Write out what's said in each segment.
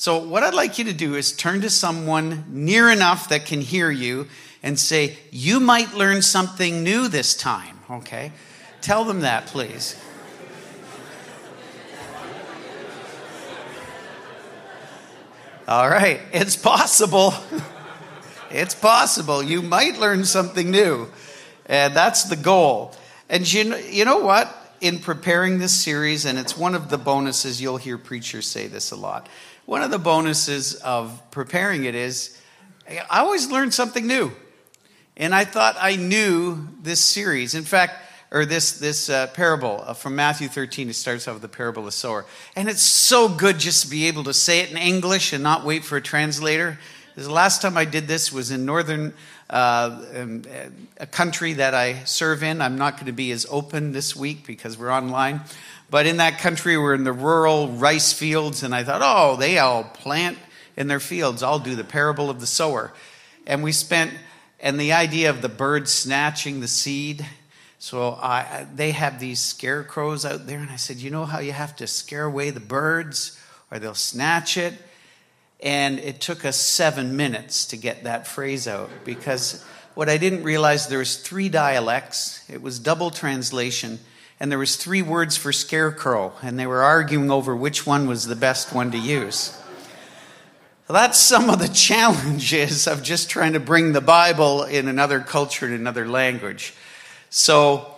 So, what I'd like you to do is turn to someone near enough that can hear you and say, You might learn something new this time, okay? Tell them that, please. All right, it's possible. It's possible. You might learn something new. And that's the goal. And you know, you know what? In preparing this series, and it's one of the bonuses, you'll hear preachers say this a lot. One of the bonuses of preparing it is I always learn something new. And I thought I knew this series. In fact, or this this uh, parable uh, from Matthew 13. It starts off with the parable of the sower, and it's so good just to be able to say it in English and not wait for a translator. The last time I did this was in northern uh, um, a country that I serve in. I'm not going to be as open this week because we're online, but in that country we're in the rural rice fields, and I thought, oh, they all plant in their fields. I'll do the parable of the sower, and we spent and the idea of the bird snatching the seed so I, they have these scarecrows out there, and I said, You know how you have to scare away the birds or they'll snatch it? And it took us seven minutes to get that phrase out because what I didn't realize there was three dialects. It was double translation, and there was three words for scarecrow, and they were arguing over which one was the best one to use. That's some of the challenges of just trying to bring the Bible in another culture, in another language. So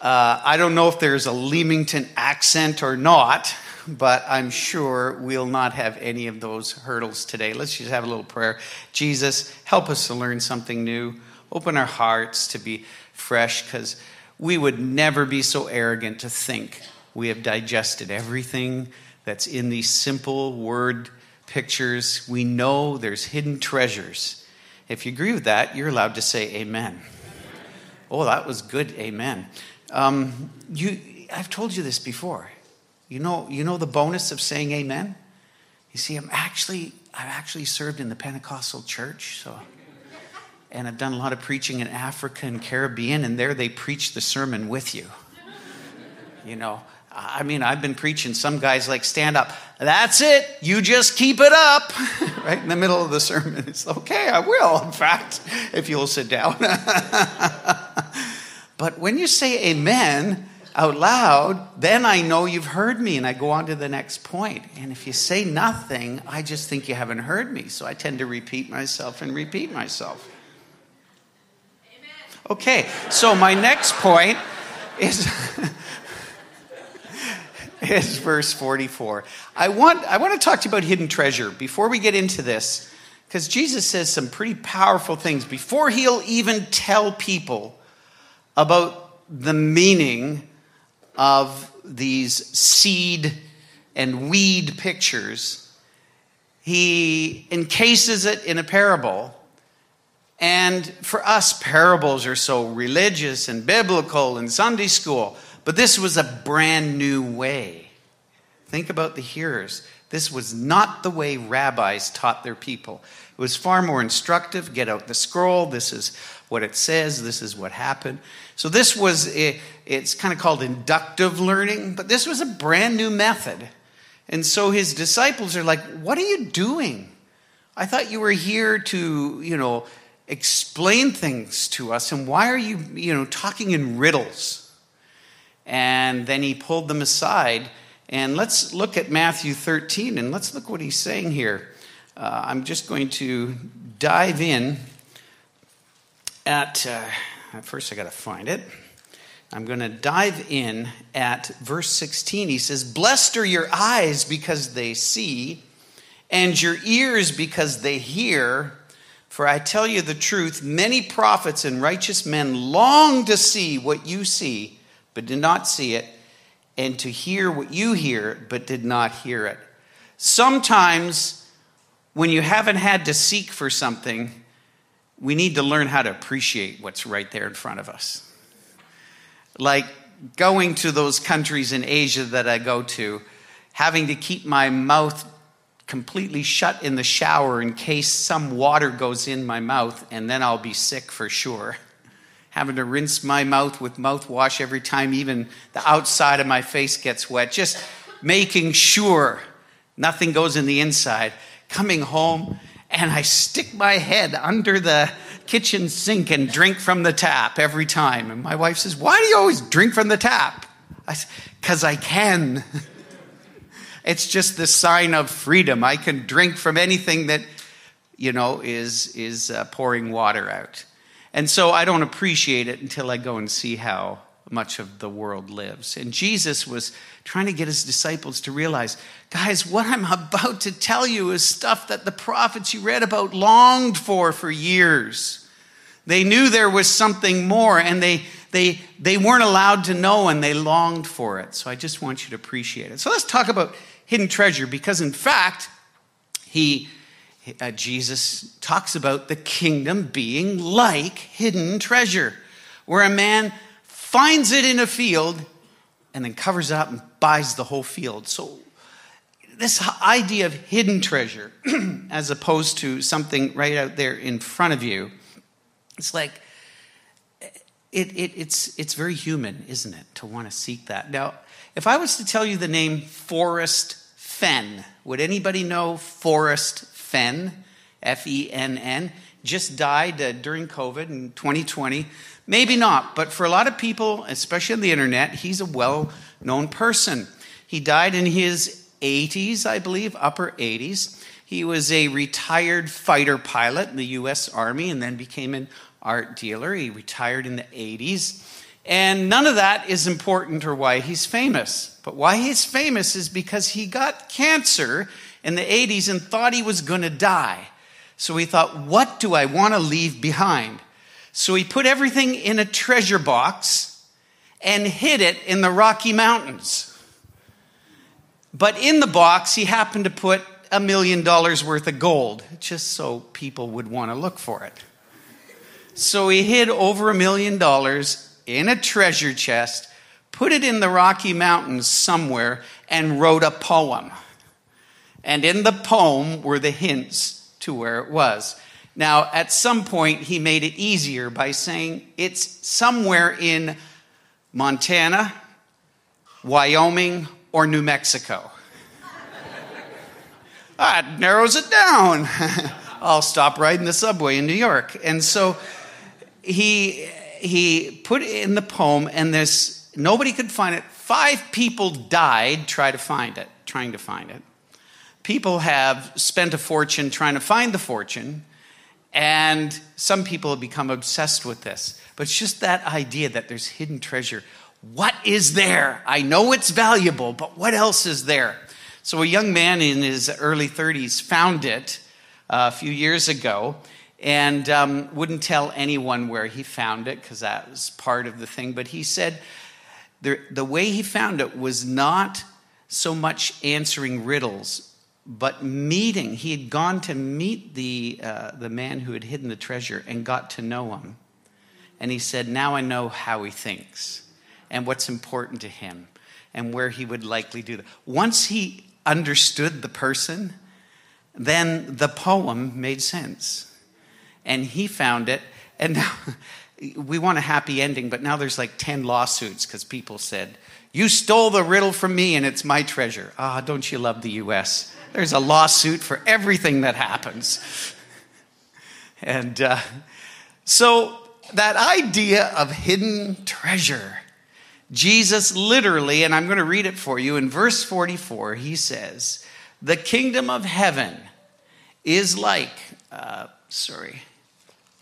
uh, I don't know if there's a Leamington accent or not, but I'm sure we'll not have any of those hurdles today. Let's just have a little prayer. Jesus, help us to learn something new. Open our hearts to be fresh because we would never be so arrogant to think we have digested everything that's in these simple word pictures. We know there's hidden treasures. If you agree with that, you're allowed to say amen. Oh, that was good. Amen. Um, you, I've told you this before. You know, you know the bonus of saying amen? You see, I'm actually, I've actually served in the Pentecostal church, so and I've done a lot of preaching in Africa and Caribbean, and there they preach the sermon with you. You know, I mean, I've been preaching. Some guys like stand up. That's it. You just keep it up. right in the middle of the sermon. It's okay. I will. In fact, if you'll sit down. but when you say amen out loud, then I know you've heard me and I go on to the next point. And if you say nothing, I just think you haven't heard me. So I tend to repeat myself and repeat myself. Okay. So my next point is. is verse 44. I want, I want to talk to you about hidden treasure before we get into this, because Jesus says some pretty powerful things before he'll even tell people about the meaning of these seed and weed pictures. He encases it in a parable. And for us, parables are so religious and biblical and Sunday school. But this was a brand new way. Think about the hearers. This was not the way rabbis taught their people. It was far more instructive. Get out the scroll. This is what it says. This is what happened. So, this was, it's kind of called inductive learning, but this was a brand new method. And so his disciples are like, What are you doing? I thought you were here to, you know, explain things to us. And why are you, you know, talking in riddles? And then he pulled them aside. And let's look at Matthew 13 and let's look what he's saying here. Uh, I'm just going to dive in at, uh, first I got to find it. I'm going to dive in at verse 16. He says, Blessed are your eyes because they see, and your ears because they hear. For I tell you the truth, many prophets and righteous men long to see what you see but did not see it, and to hear what you hear, but did not hear it. Sometimes, when you haven't had to seek for something, we need to learn how to appreciate what's right there in front of us. Like going to those countries in Asia that I go to, having to keep my mouth completely shut in the shower in case some water goes in my mouth, and then I'll be sick for sure having to rinse my mouth with mouthwash every time even the outside of my face gets wet, just making sure Nothing goes in the inside. Coming home, and I stick my head under the kitchen sink and drink from the tap every time. And my wife says, Why do you always drink from the tap? I said, Because I can. it's just the sign of freedom. I can drink from anything that, you know, is, is uh, pouring water out. And so I don't appreciate it until I go and see how much of the world lives. And Jesus was trying to get his disciples to realize guys, what I'm about to tell you is stuff that the prophets you read about longed for for years. They knew there was something more and they, they, they weren't allowed to know and they longed for it. So I just want you to appreciate it. So let's talk about hidden treasure because, in fact, he uh, Jesus talks about the kingdom being like hidden treasure, where a man finds it in a field and then covers it up and buys the whole field. So, this idea of hidden treasure, as opposed to something right out there in front of you, it's like it, it, it's, it's very human, isn't it, to want to seek that. Now, if I was to tell you the name Forrest Fenn, would anybody know Forrest Fenn, F E N N, just died uh, during COVID in 2020. Maybe not, but for a lot of people, especially on the internet, he's a well known person. He died in his 80s, I believe, upper 80s. He was a retired fighter pilot in the US Army and then became an art dealer. He retired in the 80s. And none of that is important or why he's famous. But why he's famous is because he got cancer in the 80s and thought he was going to die. So he thought, what do I want to leave behind? So he put everything in a treasure box and hid it in the Rocky Mountains. But in the box, he happened to put a million dollars worth of gold, just so people would want to look for it. So he hid over a million dollars in a treasure chest, put it in the Rocky Mountains somewhere, and wrote a poem and in the poem were the hints to where it was. Now, at some point, he made it easier by saying it's somewhere in Montana, Wyoming, or New Mexico. that narrows it down. I'll stop riding the subway in New York. And so he, he put in the poem, and this nobody could find it. Five people died trying to find it, trying to find it people have spent a fortune trying to find the fortune, and some people have become obsessed with this. But it's just that idea that there's hidden treasure. What is there? I know it's valuable, but what else is there? So, a young man in his early 30s found it uh, a few years ago and um, wouldn't tell anyone where he found it because that was part of the thing. But he said the, the way he found it was not so much answering riddles but meeting, he had gone to meet the, uh, the man who had hidden the treasure and got to know him. And he said, Now I know how he thinks and what's important to him and where he would likely do that. Once he understood the person, then the poem made sense. And he found it. And now we want a happy ending, but now there's like 10 lawsuits because people said, You stole the riddle from me and it's my treasure. Ah, oh, don't you love the US? There's a lawsuit for everything that happens. And uh, so, that idea of hidden treasure, Jesus literally, and I'm going to read it for you, in verse 44, he says, The kingdom of heaven is like, uh, sorry,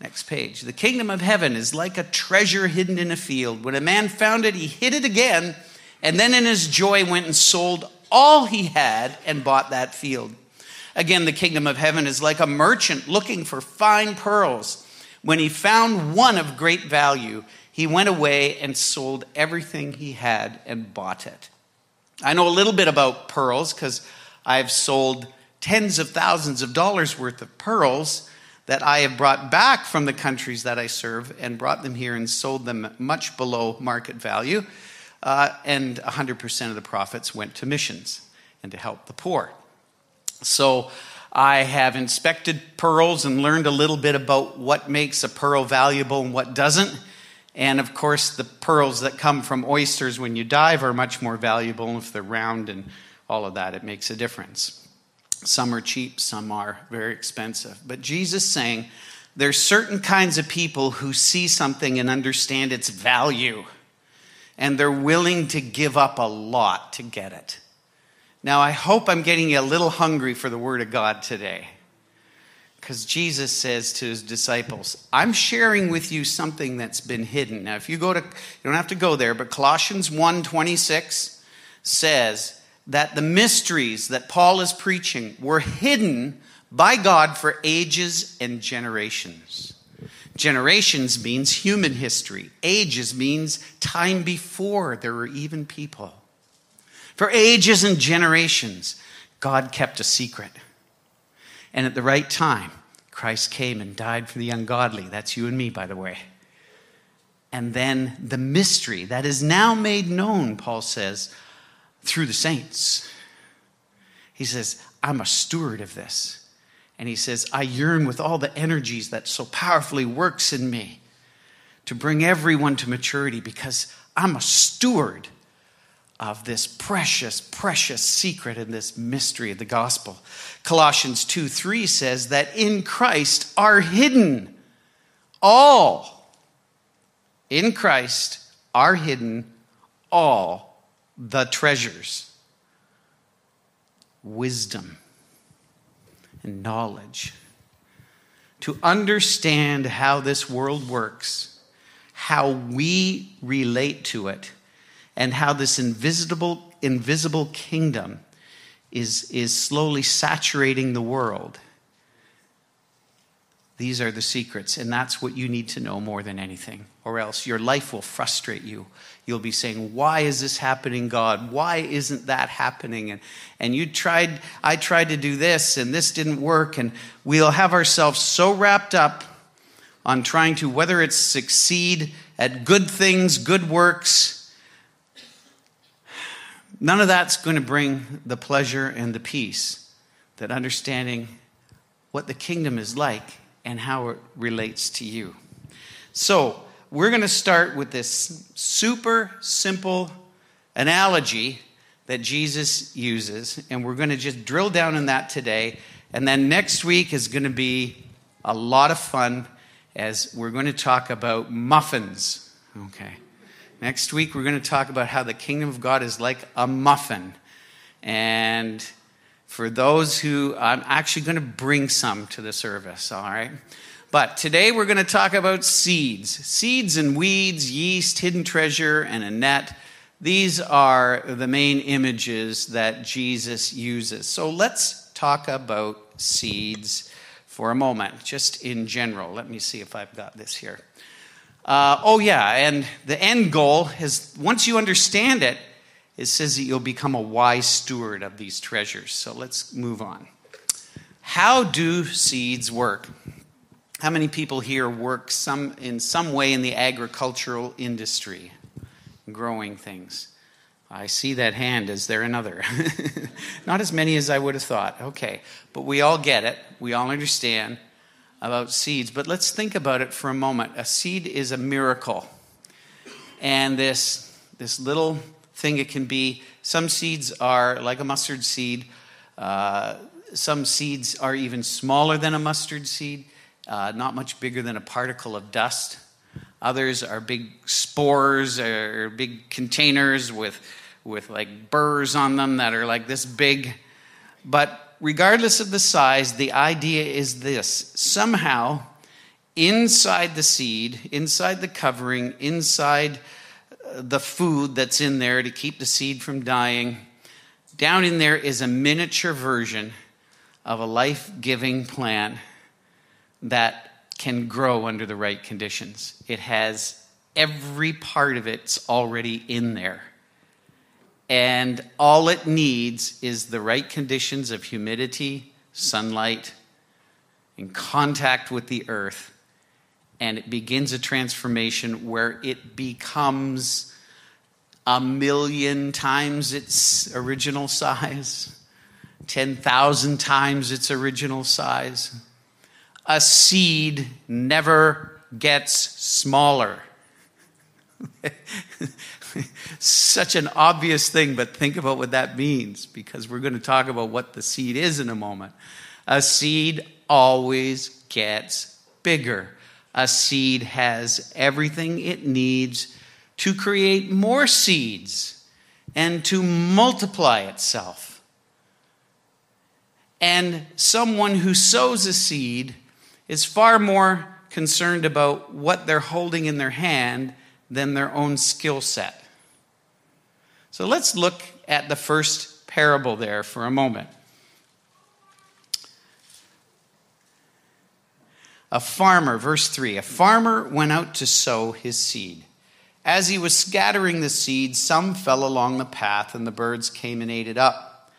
next page. The kingdom of heaven is like a treasure hidden in a field. When a man found it, he hid it again, and then in his joy went and sold all he had and bought that field. Again, the kingdom of heaven is like a merchant looking for fine pearls. When he found one of great value, he went away and sold everything he had and bought it. I know a little bit about pearls because I've sold tens of thousands of dollars worth of pearls that I have brought back from the countries that I serve and brought them here and sold them much below market value uh, and 100% of the profits went to missions and to help the poor. So I have inspected pearls and learned a little bit about what makes a pearl valuable and what doesn't. And of course, the pearls that come from oysters when you dive are much more valuable if they're round and all of that. It makes a difference. Some are cheap, some are very expensive. But Jesus saying there's certain kinds of people who see something and understand its value, and they're willing to give up a lot to get it. Now, I hope I'm getting you a little hungry for the Word of God today. Because Jesus says to his disciples, I'm sharing with you something that's been hidden. Now, if you go to, you don't have to go there, but Colossians 1 26 says that the mysteries that Paul is preaching were hidden by God for ages and generations. Generations means human history, ages means time before there were even people. For ages and generations, God kept a secret. And at the right time, Christ came and died for the ungodly. That's you and me, by the way. And then the mystery that is now made known, Paul says, through the saints. He says, I'm a steward of this. And he says, I yearn with all the energies that so powerfully works in me to bring everyone to maturity because I'm a steward of this precious, precious secret and this mystery of the gospel. Colossians 2 3 says that in Christ are hidden all, in Christ are hidden all the treasures, wisdom, and knowledge. To understand how this world works, how we relate to it and how this invisible, invisible kingdom is, is slowly saturating the world. These are the secrets, and that's what you need to know more than anything, or else your life will frustrate you. You'll be saying, Why is this happening, God? Why isn't that happening? And, and you tried, I tried to do this, and this didn't work, and we'll have ourselves so wrapped up on trying to, whether it's succeed at good things, good works, None of that's going to bring the pleasure and the peace that understanding what the kingdom is like and how it relates to you. So, we're going to start with this super simple analogy that Jesus uses, and we're going to just drill down in that today. And then next week is going to be a lot of fun as we're going to talk about muffins. Okay. Next week, we're going to talk about how the kingdom of God is like a muffin. And for those who, I'm actually going to bring some to the service, all right? But today we're going to talk about seeds seeds and weeds, yeast, hidden treasure, and a net. These are the main images that Jesus uses. So let's talk about seeds for a moment, just in general. Let me see if I've got this here. Uh, oh, yeah, and the end goal is once you understand it, it says that you'll become a wise steward of these treasures. So let's move on. How do seeds work? How many people here work some, in some way in the agricultural industry, growing things? I see that hand. Is there another? Not as many as I would have thought. Okay. But we all get it. We all understand about seeds, but let's think about it for a moment. A seed is a miracle. And this, this little thing it can be, some seeds are like a mustard seed. Uh, some seeds are even smaller than a mustard seed, uh, not much bigger than a particle of dust. Others are big spores or big containers with, with like burrs on them that are like this big. But regardless of the size, the idea is this somehow, inside the seed, inside the covering, inside the food that's in there to keep the seed from dying, down in there is a miniature version of a life giving plant that can grow under the right conditions. It has every part of it's already in there. And all it needs is the right conditions of humidity, sunlight, and contact with the earth. And it begins a transformation where it becomes a million times its original size, 10,000 times its original size. A seed never gets smaller. Such an obvious thing, but think about what that means because we're going to talk about what the seed is in a moment. A seed always gets bigger. A seed has everything it needs to create more seeds and to multiply itself. And someone who sows a seed is far more concerned about what they're holding in their hand than their own skill set. So let's look at the first parable there for a moment. A farmer, verse 3 a farmer went out to sow his seed. As he was scattering the seed, some fell along the path, and the birds came and ate it up.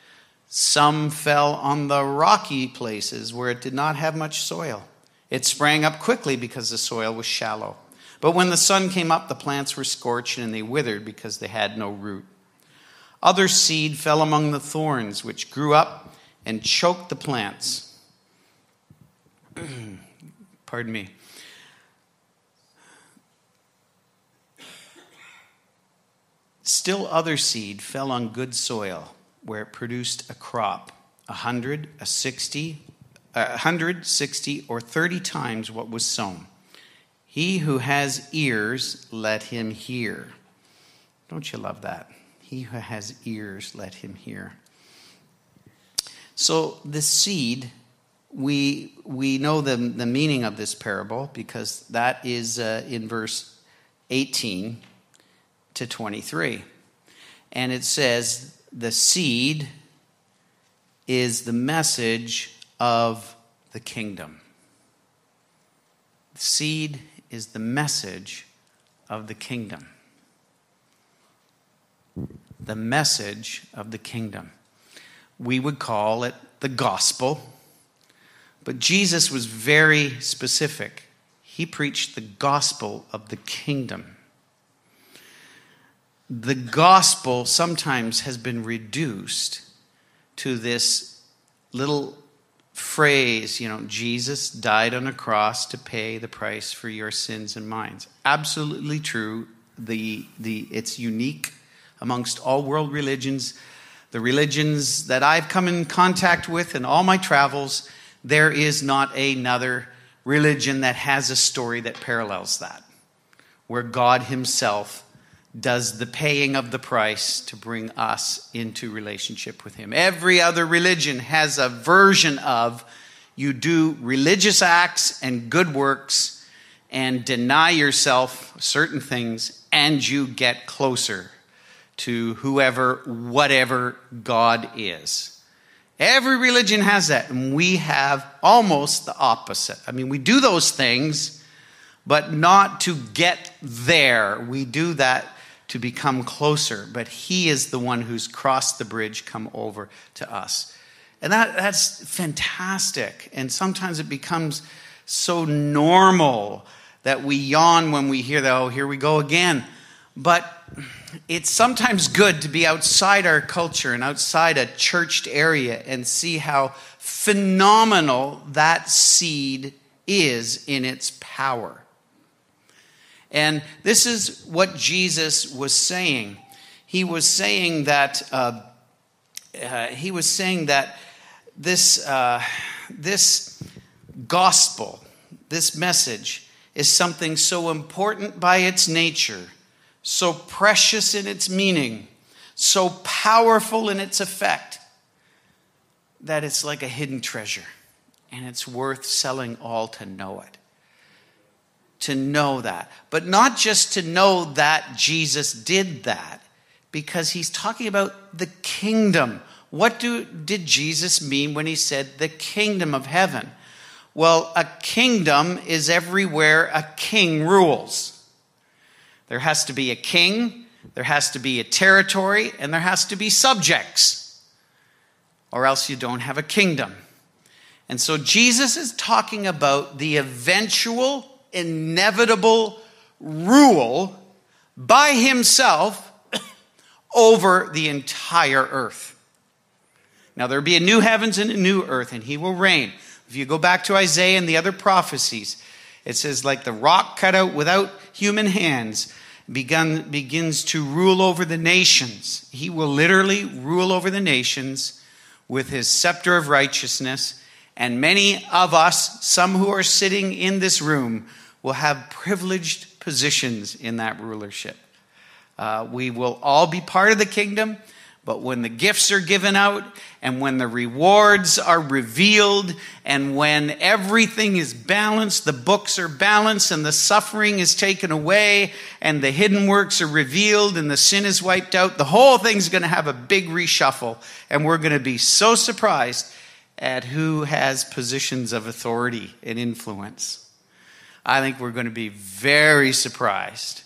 Some fell on the rocky places where it did not have much soil. It sprang up quickly because the soil was shallow. But when the sun came up, the plants were scorched and they withered because they had no root. Other seed fell among the thorns, which grew up and choked the plants. Pardon me. Still, other seed fell on good soil, where it produced a crop, a hundred, a sixty, a hundred, sixty, or thirty times what was sown. He who has ears, let him hear. Don't you love that? He who has ears, let him hear. So the seed we, we know the, the meaning of this parable because that is uh, in verse 18 to 23. And it says, The seed is the message of the kingdom. The seed is the message of the kingdom. The message of the kingdom. We would call it the gospel but Jesus was very specific. He preached the gospel of the kingdom. The gospel sometimes has been reduced to this little phrase, you know, Jesus died on a cross to pay the price for your sins and mine. Absolutely true. The, the, it's unique amongst all world religions. The religions that I've come in contact with in all my travels, there is not another religion that has a story that parallels that, where God Himself does the paying of the price to bring us into relationship with Him. Every other religion has a version of you do religious acts and good works and deny yourself certain things, and you get closer to whoever, whatever God is. Every religion has that, and we have almost the opposite. I mean, we do those things, but not to get there. We do that to become closer, but He is the one who's crossed the bridge, come over to us. And that, that's fantastic. And sometimes it becomes so normal that we yawn when we hear that, oh, here we go again. But it's sometimes good to be outside our culture and outside a churched area and see how phenomenal that seed is in its power. And this is what Jesus was saying. He was saying that uh, uh, he was saying that this uh, this gospel, this message, is something so important by its nature so precious in its meaning, so powerful in its effect, that it's like a hidden treasure. And it's worth selling all to know it. To know that. But not just to know that Jesus did that, because he's talking about the kingdom. What do, did Jesus mean when he said the kingdom of heaven? Well, a kingdom is everywhere a king rules. There has to be a king, there has to be a territory, and there has to be subjects, or else you don't have a kingdom. And so Jesus is talking about the eventual, inevitable rule by himself over the entire earth. Now, there'll be a new heavens and a new earth, and he will reign. If you go back to Isaiah and the other prophecies, it says, like the rock cut out without human hands, begun, begins to rule over the nations. He will literally rule over the nations with his scepter of righteousness. And many of us, some who are sitting in this room, will have privileged positions in that rulership. Uh, we will all be part of the kingdom, but when the gifts are given out and when the rewards are revealed and when everything is balanced, the books are balanced and the suffering is taken away and the hidden works are revealed and the sin is wiped out, the whole thing's going to have a big reshuffle and we're going to be so surprised at who has positions of authority and influence. I think we're going to be very surprised.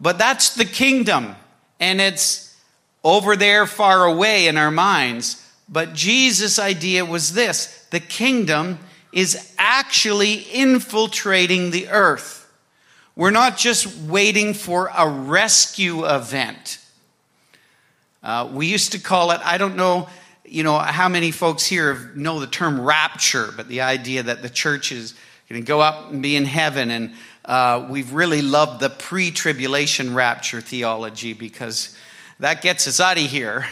But that's the kingdom and it's over there far away in our minds. But Jesus' idea was this the kingdom is actually infiltrating the earth. We're not just waiting for a rescue event. Uh, we used to call it, I don't know, you know, how many folks here know the term rapture, but the idea that the church is going to go up and be in heaven. And uh, we've really loved the pre tribulation rapture theology because that gets us out of here.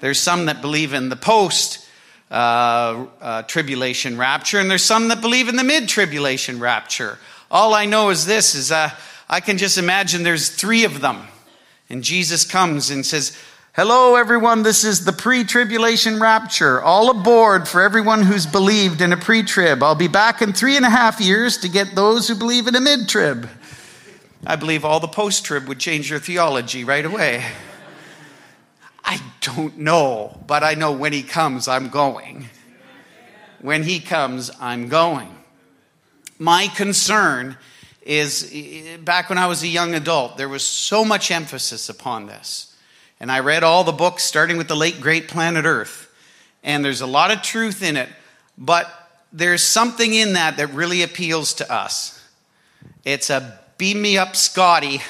There's some that believe in the post uh, uh, tribulation rapture, and there's some that believe in the mid tribulation rapture. All I know is this: is uh, I can just imagine there's three of them, and Jesus comes and says, "Hello, everyone. This is the pre-tribulation rapture. All aboard for everyone who's believed in a pre-trib. I'll be back in three and a half years to get those who believe in a mid-trib." I believe all the post-trib would change your theology right away. Don't know, but I know when he comes, I'm going. When he comes, I'm going. My concern is back when I was a young adult, there was so much emphasis upon this. And I read all the books, starting with the late great Planet Earth. And there's a lot of truth in it, but there's something in that that really appeals to us. It's a beam me up, Scotty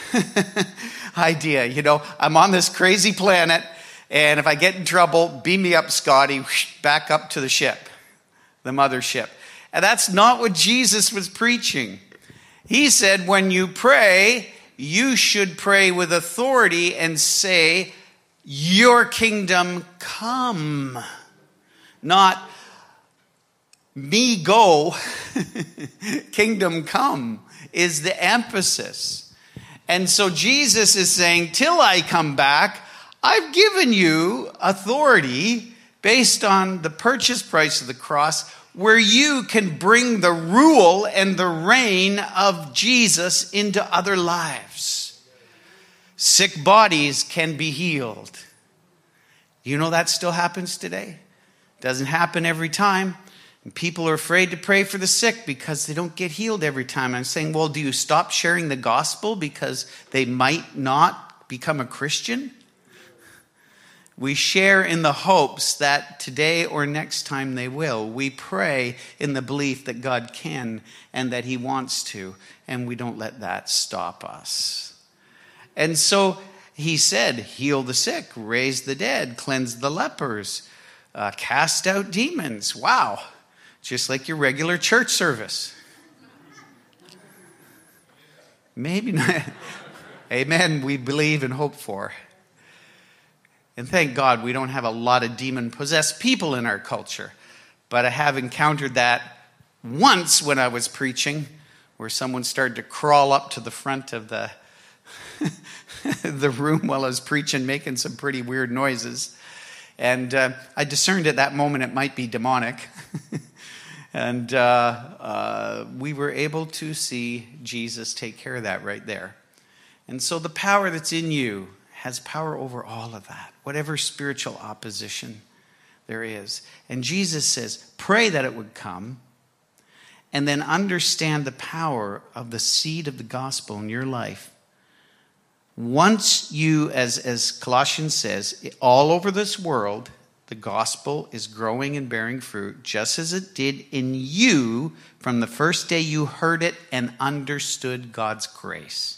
idea. You know, I'm on this crazy planet and if I get in trouble, beam me up, Scotty, back up to the ship, the mothership. And that's not what Jesus was preaching. He said, when you pray, you should pray with authority and say, Your kingdom come. Not me go, kingdom come is the emphasis. And so Jesus is saying, Till I come back, I've given you authority based on the purchase price of the cross where you can bring the rule and the reign of Jesus into other lives. Sick bodies can be healed. You know that still happens today? Doesn't happen every time. And people are afraid to pray for the sick because they don't get healed every time. I'm saying, well, do you stop sharing the gospel because they might not become a Christian? We share in the hopes that today or next time they will. We pray in the belief that God can and that He wants to, and we don't let that stop us. And so He said, Heal the sick, raise the dead, cleanse the lepers, uh, cast out demons. Wow, just like your regular church service. Maybe not. Amen, we believe and hope for. And thank God we don't have a lot of demon possessed people in our culture. But I have encountered that once when I was preaching, where someone started to crawl up to the front of the, the room while I was preaching, making some pretty weird noises. And uh, I discerned at that moment it might be demonic. and uh, uh, we were able to see Jesus take care of that right there. And so the power that's in you has power over all of that, whatever spiritual opposition there is. And Jesus says, pray that it would come, and then understand the power of the seed of the gospel in your life. Once you, as, as Colossians says, all over this world, the gospel is growing and bearing fruit, just as it did in you from the first day you heard it and understood God's grace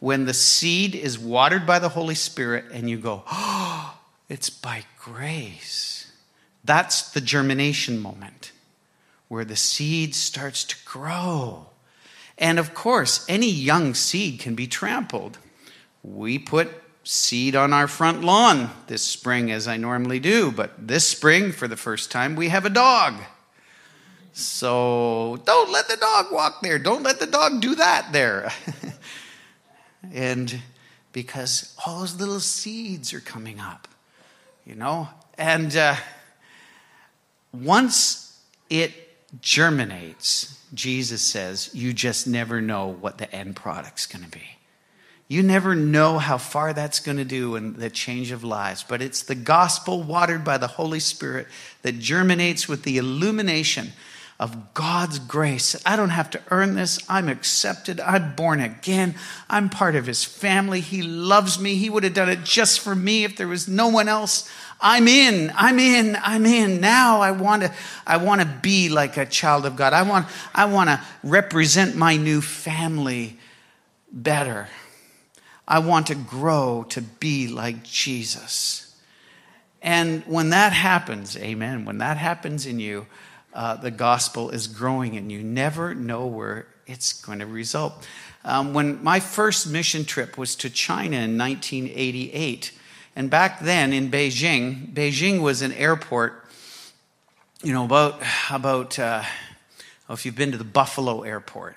when the seed is watered by the Holy Spirit and you go, oh, it's by grace. That's the germination moment where the seed starts to grow. And of course, any young seed can be trampled. We put seed on our front lawn this spring, as I normally do, but this spring, for the first time, we have a dog. So don't let the dog walk there. Don't let the dog do that there. and because all those little seeds are coming up, you know? And uh, once it germinates, Jesus says, you just never know what the end product's going to be. You never know how far that's going to do in the change of lives, but it's the gospel watered by the Holy Spirit that germinates with the illumination of God's grace. I don't have to earn this. I'm accepted. I'm born again. I'm part of his family. He loves me. He would have done it just for me if there was no one else. I'm in. I'm in. I'm in. Now I want to I want to be like a child of God. I want I want to represent my new family better. I want to grow to be like Jesus. And when that happens, amen, when that happens in you, uh, the gospel is growing and you never know where it's going to result. Um, when my first mission trip was to China in 1988, and back then in Beijing, Beijing was an airport, you know, about, about uh, if you've been to the Buffalo airport,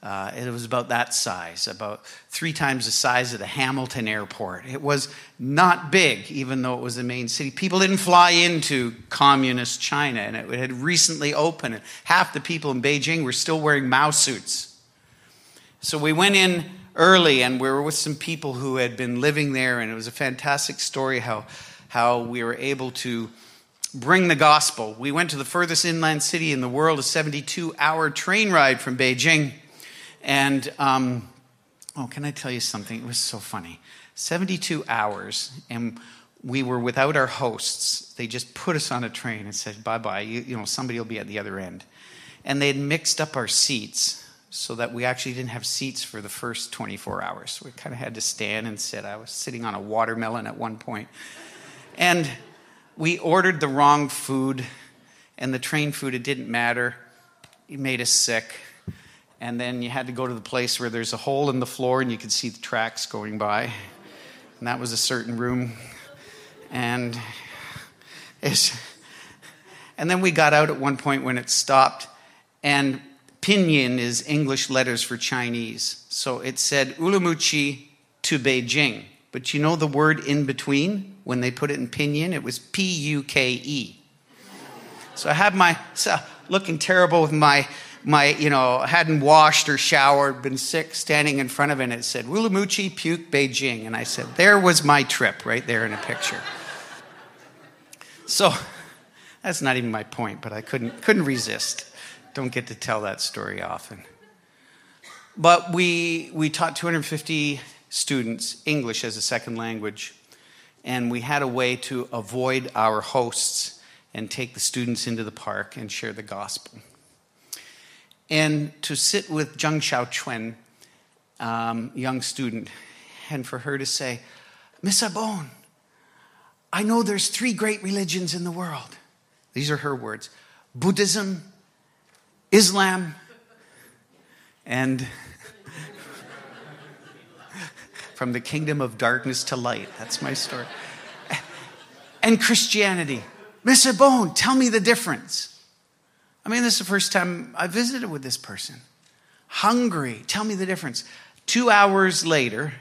uh, it was about that size, about three times the size of the Hamilton airport. It was not big, even though it was the main city. People didn't fly into communist China, and it had recently opened, and half the people in Beijing were still wearing Mao suits. So we went in early, and we were with some people who had been living there, and it was a fantastic story how, how we were able to bring the gospel. We went to the furthest inland city in the world, a 72 hour train ride from Beijing. And, um, oh, can I tell you something? It was so funny. 72 hours, and we were without our hosts. They just put us on a train and said, bye bye, you, you know, somebody will be at the other end. And they had mixed up our seats so that we actually didn't have seats for the first 24 hours. We kind of had to stand and sit. I was sitting on a watermelon at one point. And we ordered the wrong food, and the train food, it didn't matter. It made us sick and then you had to go to the place where there's a hole in the floor and you could see the tracks going by. And that was a certain room. And it's, and then we got out at one point when it stopped, and pinyin is English letters for Chinese. So it said Urumqi to Beijing. But you know the word in between? When they put it in pinyin, it was P U K E. So I had my, looking terrible with my my, you know, hadn't washed or showered, been sick, standing in front of it, and it said, Urumqi Puke Beijing. And I said, there was my trip right there in a picture. So that's not even my point, but I couldn't, couldn't resist. Don't get to tell that story often. But we, we taught 250 students English as a second language, and we had a way to avoid our hosts and take the students into the park and share the gospel and to sit with Zhang Xiaochuan, um, young student, and for her to say, Miss Abon, I know there's three great religions in the world. These are her words Buddhism, Islam, and from the kingdom of darkness to light. That's my story. And Christianity. Miss Abon, tell me the difference. I mean, this is the first time I visited with this person. Hungry. Tell me the difference. Two hours later,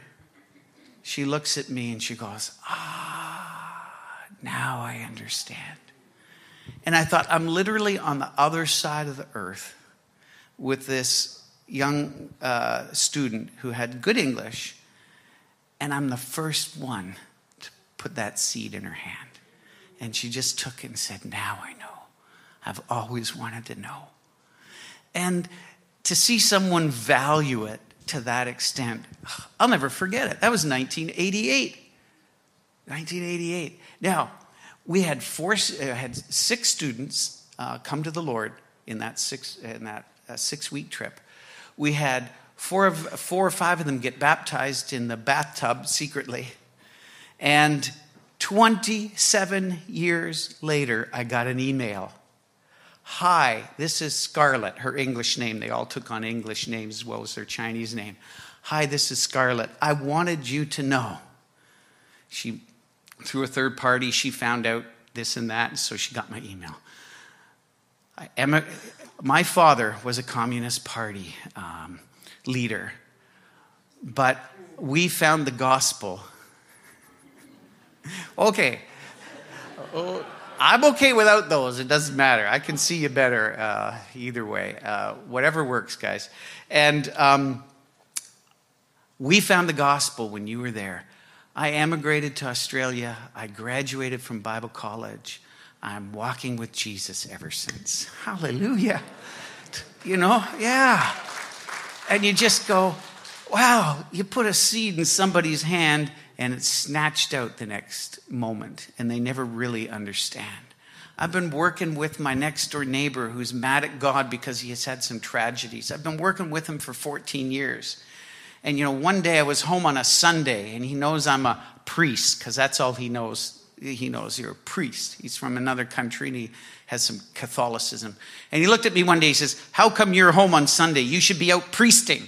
she looks at me and she goes, Ah, now I understand. And I thought, I'm literally on the other side of the earth with this young uh, student who had good English, and I'm the first one to put that seed in her hand. And she just took it and said, Now I know. I've always wanted to know. And to see someone value it to that extent, I'll never forget it. That was 1988. 1988. Now, we had four, uh, had six students uh, come to the Lord in that six in that uh, six week trip. We had four of four or five of them get baptized in the bathtub secretly, and 27 years later, I got an email Hi, this is Scarlett, her English name. They all took on English names as well as their Chinese name. Hi, this is Scarlett. I wanted you to know. She, through a third party, she found out this and that, and so she got my email. I, my father was a Communist Party um, leader, but we found the gospel. Okay. Oh, I'm okay without those. It doesn't matter. I can see you better uh, either way. Uh, whatever works, guys. And um, we found the gospel when you were there. I emigrated to Australia. I graduated from Bible college. I'm walking with Jesus ever since. Hallelujah. You know, yeah. And you just go, wow, you put a seed in somebody's hand and it's snatched out the next moment, and they never really understand. I've been working with my next door neighbor who's mad at God because he has had some tragedies. I've been working with him for 14 years. And you know, one day I was home on a Sunday and he knows I'm a priest because that's all he knows. He knows you're a priest. He's from another country and he has some Catholicism. And he looked at me one day, he says, How come you're home on Sunday? You should be out priesting.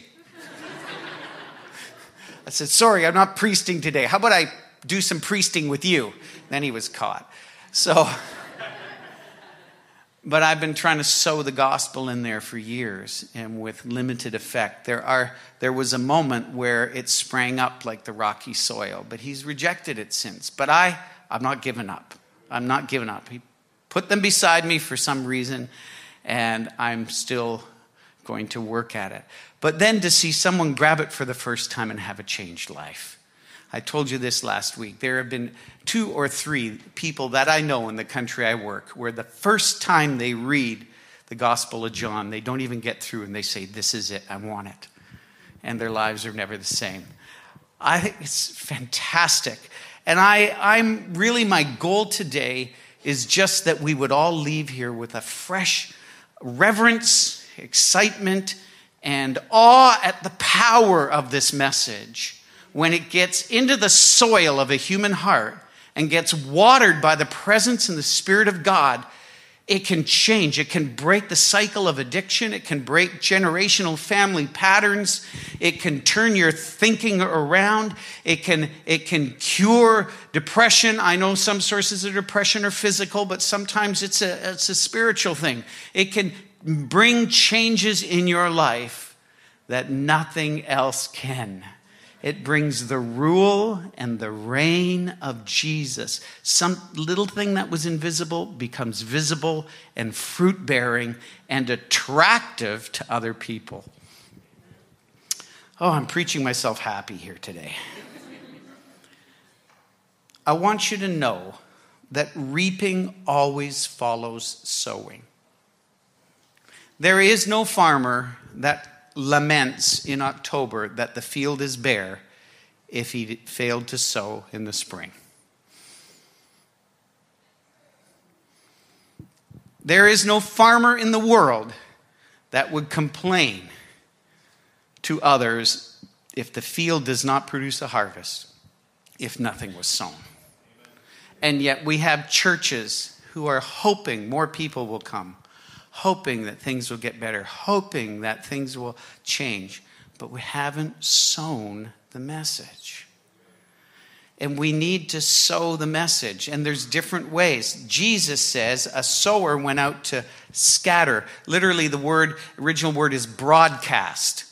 I said, Sorry, I'm not priesting today. How about I do some priesting with you? Then he was caught. So, but I've been trying to sow the gospel in there for years and with limited effect. There, are, there was a moment where it sprang up like the rocky soil, but he's rejected it since. But I, I'm not giving up. I'm not giving up. He put them beside me for some reason, and I'm still going to work at it. But then to see someone grab it for the first time and have a changed life. I told you this last week. There have been two or three people that I know in the country I work where the first time they read the Gospel of John, they don't even get through and they say, This is it, I want it. And their lives are never the same. I think it's fantastic. And I, I'm really, my goal today is just that we would all leave here with a fresh reverence, excitement, and awe at the power of this message when it gets into the soil of a human heart and gets watered by the presence and the Spirit of God, it can change. It can break the cycle of addiction. It can break generational family patterns. It can turn your thinking around. It can, it can cure depression. I know some sources of depression are physical, but sometimes it's a, it's a spiritual thing. It can bring changes in your life that nothing else can. It brings the rule and the reign of Jesus. Some little thing that was invisible becomes visible and fruit bearing and attractive to other people. Oh, I'm preaching myself happy here today. I want you to know that reaping always follows sowing. There is no farmer that laments in October that the field is bare if he failed to sow in the spring. There is no farmer in the world that would complain to others if the field does not produce a harvest, if nothing was sown. And yet we have churches who are hoping more people will come hoping that things will get better, hoping that things will change, but we haven't sown the message. And we need to sow the message. And there's different ways. Jesus says a sower went out to scatter. Literally, the word, original word is broadcast,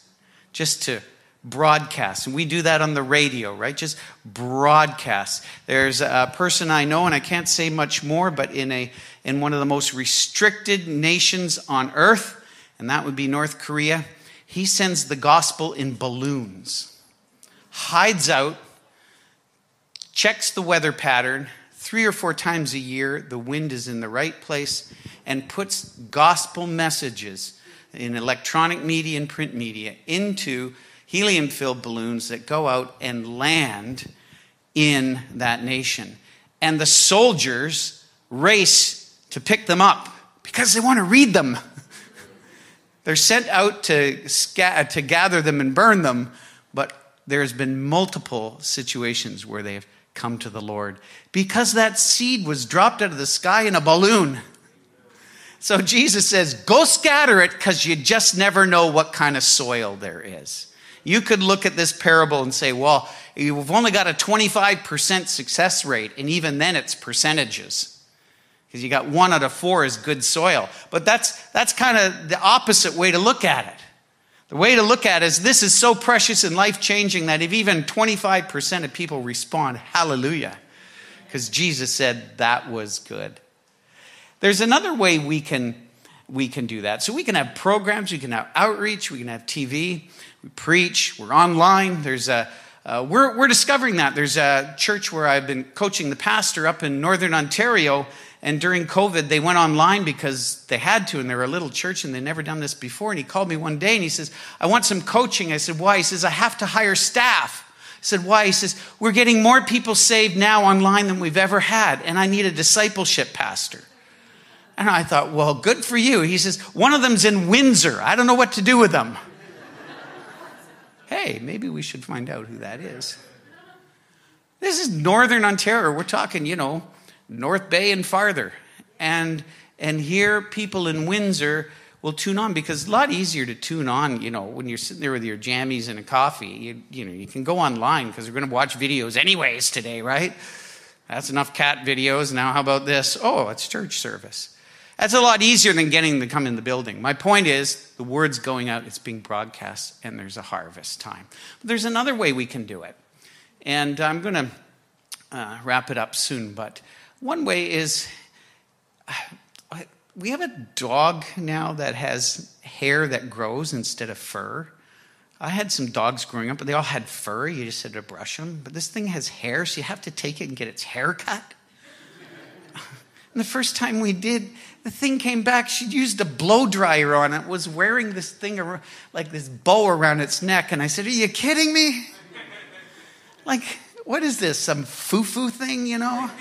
just to broadcast. And we do that on the radio, right? Just broadcast. There's a person I know, and I can't say much more, but in, a, in one of the most restricted nations on earth, and that would be North Korea, he sends the gospel in balloons, hides out, checks the weather pattern. Three or four times a year, the wind is in the right place, and puts gospel messages in electronic media and print media into helium filled balloons that go out and land in that nation. And the soldiers race to pick them up because they want to read them. They're sent out to, sca- to gather them and burn them, but there's been multiple situations where they have come to the Lord because that seed was dropped out of the sky in a balloon. So Jesus says, go scatter it because you just never know what kind of soil there is. You could look at this parable and say, well, you've only got a 25% success rate, and even then it's percentages. Because you got one out of four is good soil. But that's, that's kind of the opposite way to look at it. The way to look at it is this is so precious and life changing that if even 25% of people respond, hallelujah, because Jesus said that was good. There's another way we can, we can do that. So we can have programs, we can have outreach, we can have TV, we preach, we're online. There's a, uh, we're, we're discovering that. There's a church where I've been coaching the pastor up in northern Ontario, and during COVID, they went online because they had to, and they're a little church and they'd never done this before. And he called me one day and he says, I want some coaching. I said, Why? He says, I have to hire staff. I said, Why? He says, We're getting more people saved now online than we've ever had, and I need a discipleship pastor. And I thought, Well, good for you. He says, One of them's in Windsor. I don't know what to do with them. Hey, maybe we should find out who that is. This is Northern Ontario. We're talking, you know, North Bay and farther. And, and here, people in Windsor will tune on because it's a lot easier to tune on, you know, when you're sitting there with your jammies and a coffee. You, you know, you can go online because we're going to watch videos anyways today, right? That's enough cat videos. Now, how about this? Oh, it's church service. That's a lot easier than getting them to come in the building. My point is, the word's going out, it's being broadcast, and there's a harvest time. But there's another way we can do it. And I'm going to uh, wrap it up soon, but one way is we have a dog now that has hair that grows instead of fur. I had some dogs growing up, but they all had fur. You just had to brush them. But this thing has hair, so you have to take it and get its hair cut. And the first time we did, the thing came back. She'd used a blow dryer on it, was wearing this thing like this bow around its neck. And I said, Are you kidding me? Like, what is this? Some foo foo thing, you know?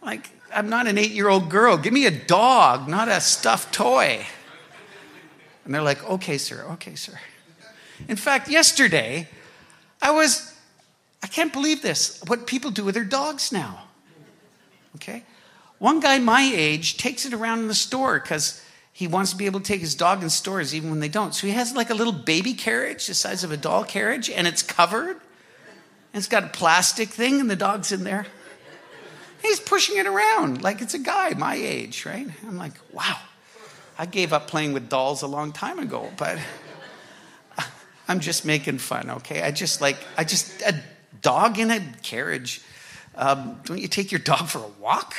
Like, I'm not an eight year old girl. Give me a dog, not a stuffed toy. And they're like, okay, sir, okay, sir. In fact, yesterday, I was, I can't believe this, what people do with their dogs now. Okay? One guy my age takes it around in the store because he wants to be able to take his dog in stores even when they don't. So he has like a little baby carriage the size of a doll carriage, and it's covered. And it's got a plastic thing, and the dog's in there. He's pushing it around like it's a guy my age, right? I'm like, wow. I gave up playing with dolls a long time ago, but I'm just making fun, okay? I just like, I just, a dog in a carriage. Um, don't you take your dog for a walk?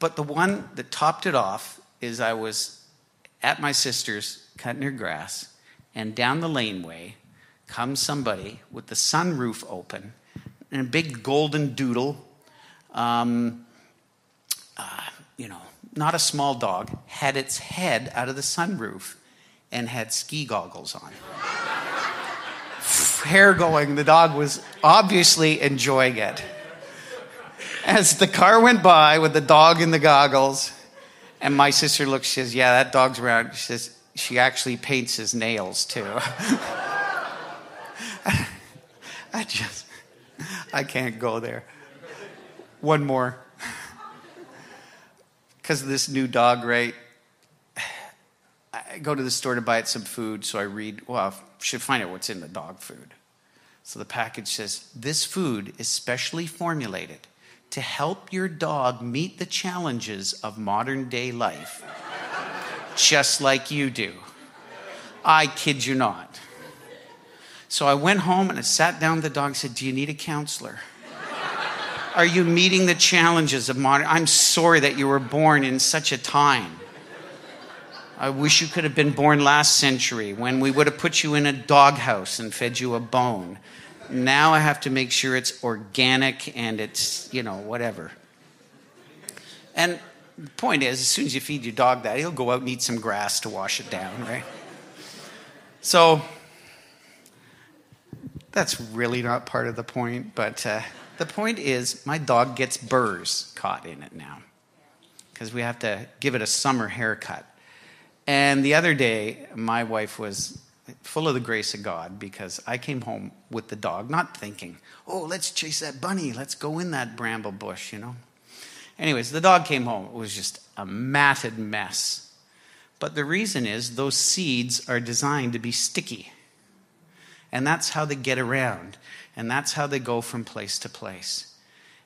But the one that topped it off is I was at my sister's cutting her grass, and down the laneway comes somebody with the sunroof open and a big golden doodle um, uh, you know, not a small dog, had its head out of the sunroof and had ski goggles on. Hair going, the dog was obviously enjoying it. As the car went by with the dog in the goggles, and my sister looks, she says, Yeah, that dog's around. She says, She actually paints his nails too. I just, I can't go there. One more. Because of this new dog, right? I go to the store to buy it some food, so I read, well, I should find out what's in the dog food. So the package says, This food is specially formulated to help your dog meet the challenges of modern day life, just like you do. I kid you not. So I went home and I sat down with the dog and said, Do you need a counselor? Are you meeting the challenges of modern? I'm sorry that you were born in such a time. I wish you could have been born last century when we would have put you in a doghouse and fed you a bone. Now I have to make sure it's organic and it's, you know, whatever. And the point is, as soon as you feed your dog that, he'll go out and eat some grass to wash it down, right? So that's really not part of the point, but. Uh, the point is, my dog gets burrs caught in it now because we have to give it a summer haircut. And the other day, my wife was full of the grace of God because I came home with the dog, not thinking, oh, let's chase that bunny, let's go in that bramble bush, you know. Anyways, the dog came home. It was just a matted mess. But the reason is those seeds are designed to be sticky. And that's how they get around. And that's how they go from place to place.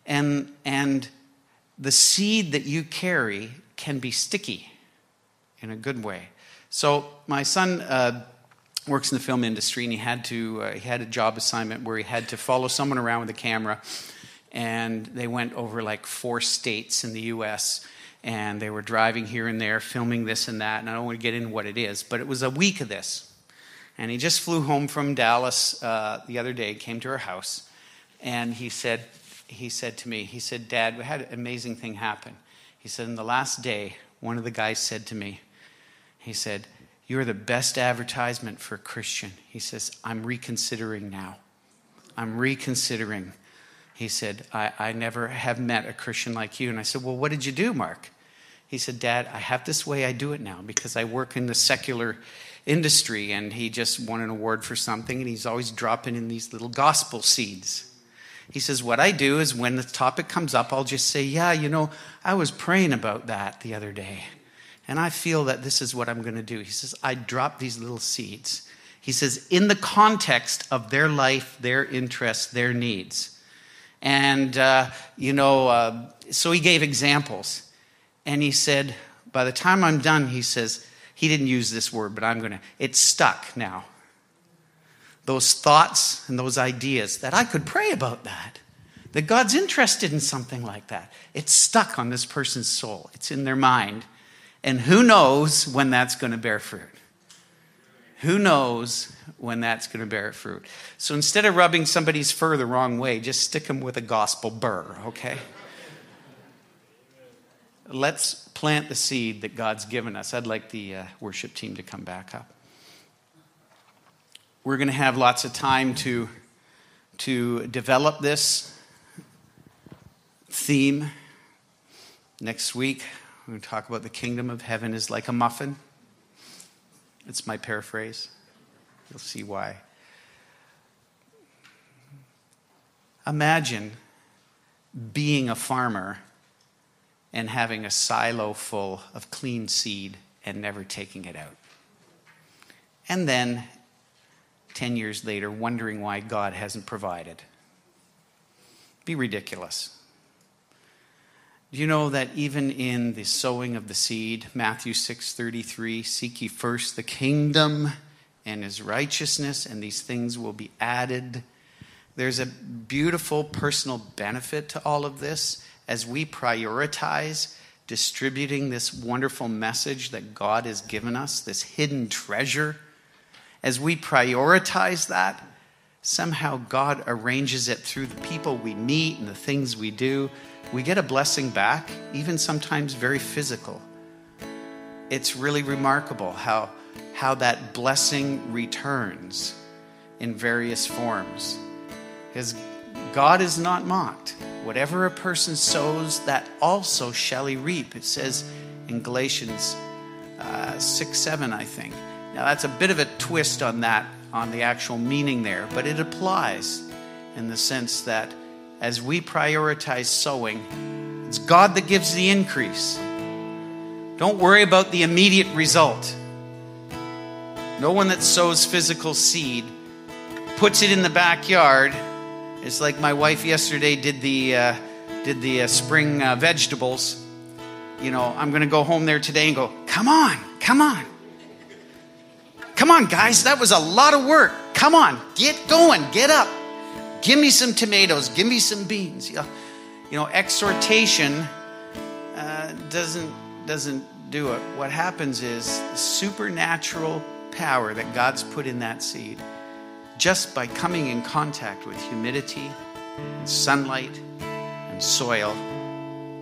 And, and the seed that you carry can be sticky in a good way. So my son uh, works in the film industry, and he had to uh, he had a job assignment where he had to follow someone around with a camera, and they went over like four states in the U.S. And they were driving here and there, filming this and that. And I don't want to get into what it is, but it was a week of this. And he just flew home from Dallas uh, the other day, came to our house, and he said, he said to me, he said, Dad, we had an amazing thing happen. He said, in the last day, one of the guys said to me, he said, You're the best advertisement for a Christian. He says, I'm reconsidering now. I'm reconsidering. He said, I, I never have met a Christian like you. And I said, Well, what did you do, Mark? He said, Dad, I have this way I do it now because I work in the secular industry. And he just won an award for something, and he's always dropping in these little gospel seeds. He says, What I do is when the topic comes up, I'll just say, Yeah, you know, I was praying about that the other day. And I feel that this is what I'm going to do. He says, I drop these little seeds. He says, in the context of their life, their interests, their needs. And, uh, you know, uh, so he gave examples. And he said, by the time I'm done, he says, he didn't use this word, but I'm going to, it's stuck now those thoughts and those ideas that I could pray about that. That God's interested in something like that. It's stuck on this person's soul, it's in their mind. And who knows when that's going to bear fruit? Who knows when that's going to bear fruit? So instead of rubbing somebody's fur the wrong way, just stick them with a gospel burr, okay? Let's plant the seed that God's given us. I'd like the uh, worship team to come back up. We're going to have lots of time to, to develop this theme. Next week, to talk about the kingdom of heaven is like a muffin. It's my paraphrase. You'll see why. Imagine being a farmer and having a silo full of clean seed and never taking it out. And then 10 years later wondering why God hasn't provided. Be ridiculous. You know that even in the sowing of the seed, Matthew 6:33, seek ye first the kingdom and his righteousness and these things will be added. There's a beautiful personal benefit to all of this as we prioritize distributing this wonderful message that God has given us, this hidden treasure as we prioritize that, somehow God arranges it through the people we meet and the things we do. We get a blessing back, even sometimes very physical. It's really remarkable how, how that blessing returns in various forms. Because God is not mocked. Whatever a person sows, that also shall he reap. It says in Galatians uh, 6 7, I think. Now, that's a bit of a twist on that, on the actual meaning there, but it applies in the sense that as we prioritize sowing, it's God that gives the increase. Don't worry about the immediate result. No one that sows physical seed puts it in the backyard. It's like my wife yesterday did the uh, did the uh, spring uh, vegetables. You know, I'm going to go home there today and go, "Come on, come on. Come on, guys, that was a lot of work. Come on, get going, get up. Give me some tomatoes, give me some beans. You know, exhortation uh, doesn't, doesn't do it. What happens is supernatural power that God's put in that seed just by coming in contact with humidity and sunlight and soil,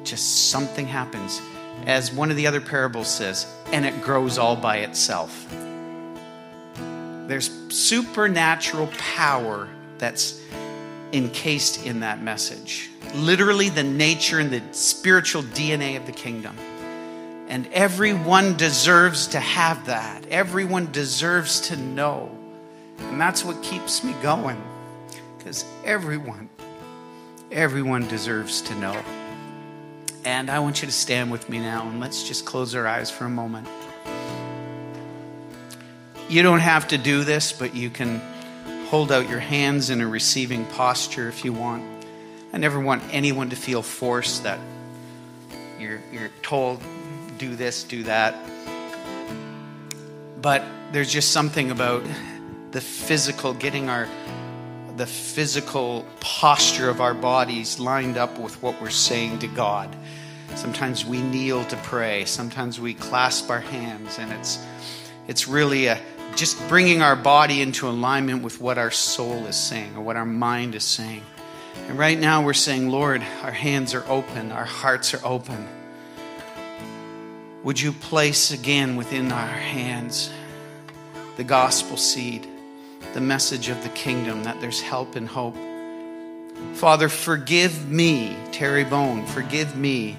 just something happens. As one of the other parables says, and it grows all by itself. There's supernatural power that's encased in that message. Literally, the nature and the spiritual DNA of the kingdom. And everyone deserves to have that. Everyone deserves to know. And that's what keeps me going. Because everyone, everyone deserves to know. And I want you to stand with me now and let's just close our eyes for a moment. You don't have to do this, but you can hold out your hands in a receiving posture if you want. I never want anyone to feel forced that you're, you're told, do this, do that. But there's just something about the physical, getting our the physical posture of our bodies lined up with what we're saying to God. Sometimes we kneel to pray. Sometimes we clasp our hands, and it's it's really a just bringing our body into alignment with what our soul is saying or what our mind is saying. And right now we're saying, Lord, our hands are open, our hearts are open. Would you place again within our hands the gospel seed, the message of the kingdom that there's help and hope? Father, forgive me, Terry Bone, forgive me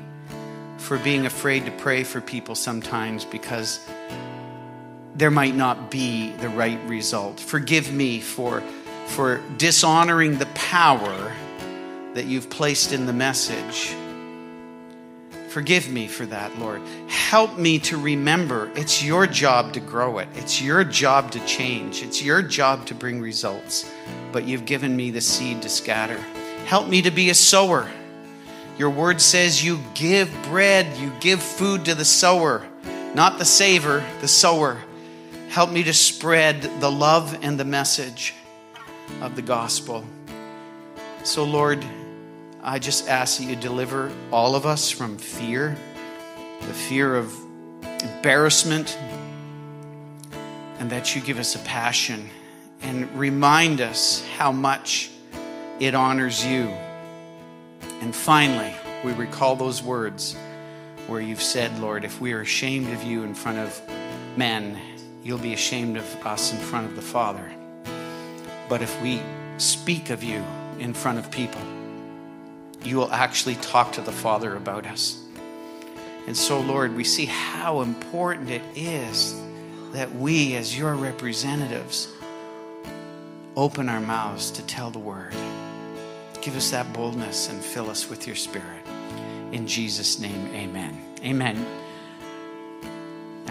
for being afraid to pray for people sometimes because there might not be the right result. Forgive me for, for dishonoring the power that you've placed in the message. Forgive me for that, Lord. Help me to remember it's your job to grow it, it's your job to change, it's your job to bring results. But you've given me the seed to scatter. Help me to be a sower. Your word says you give bread, you give food to the sower, not the saver, the sower. Help me to spread the love and the message of the gospel. So, Lord, I just ask that you deliver all of us from fear, the fear of embarrassment, and that you give us a passion and remind us how much it honors you. And finally, we recall those words where you've said, Lord, if we are ashamed of you in front of men, you'll be ashamed of us in front of the Father. But if we speak of you in front of people, you will actually talk to the Father about us. And so, Lord, we see how important it is that we, as your representatives, open our mouths to tell the word. Give us that boldness and fill us with your spirit. In Jesus' name, amen. Amen.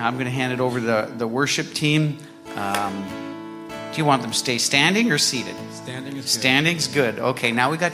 I'm going to hand it over to the, the worship team. Um, do you want them to stay standing or seated? Standing is good. Standing's good. Okay, now we got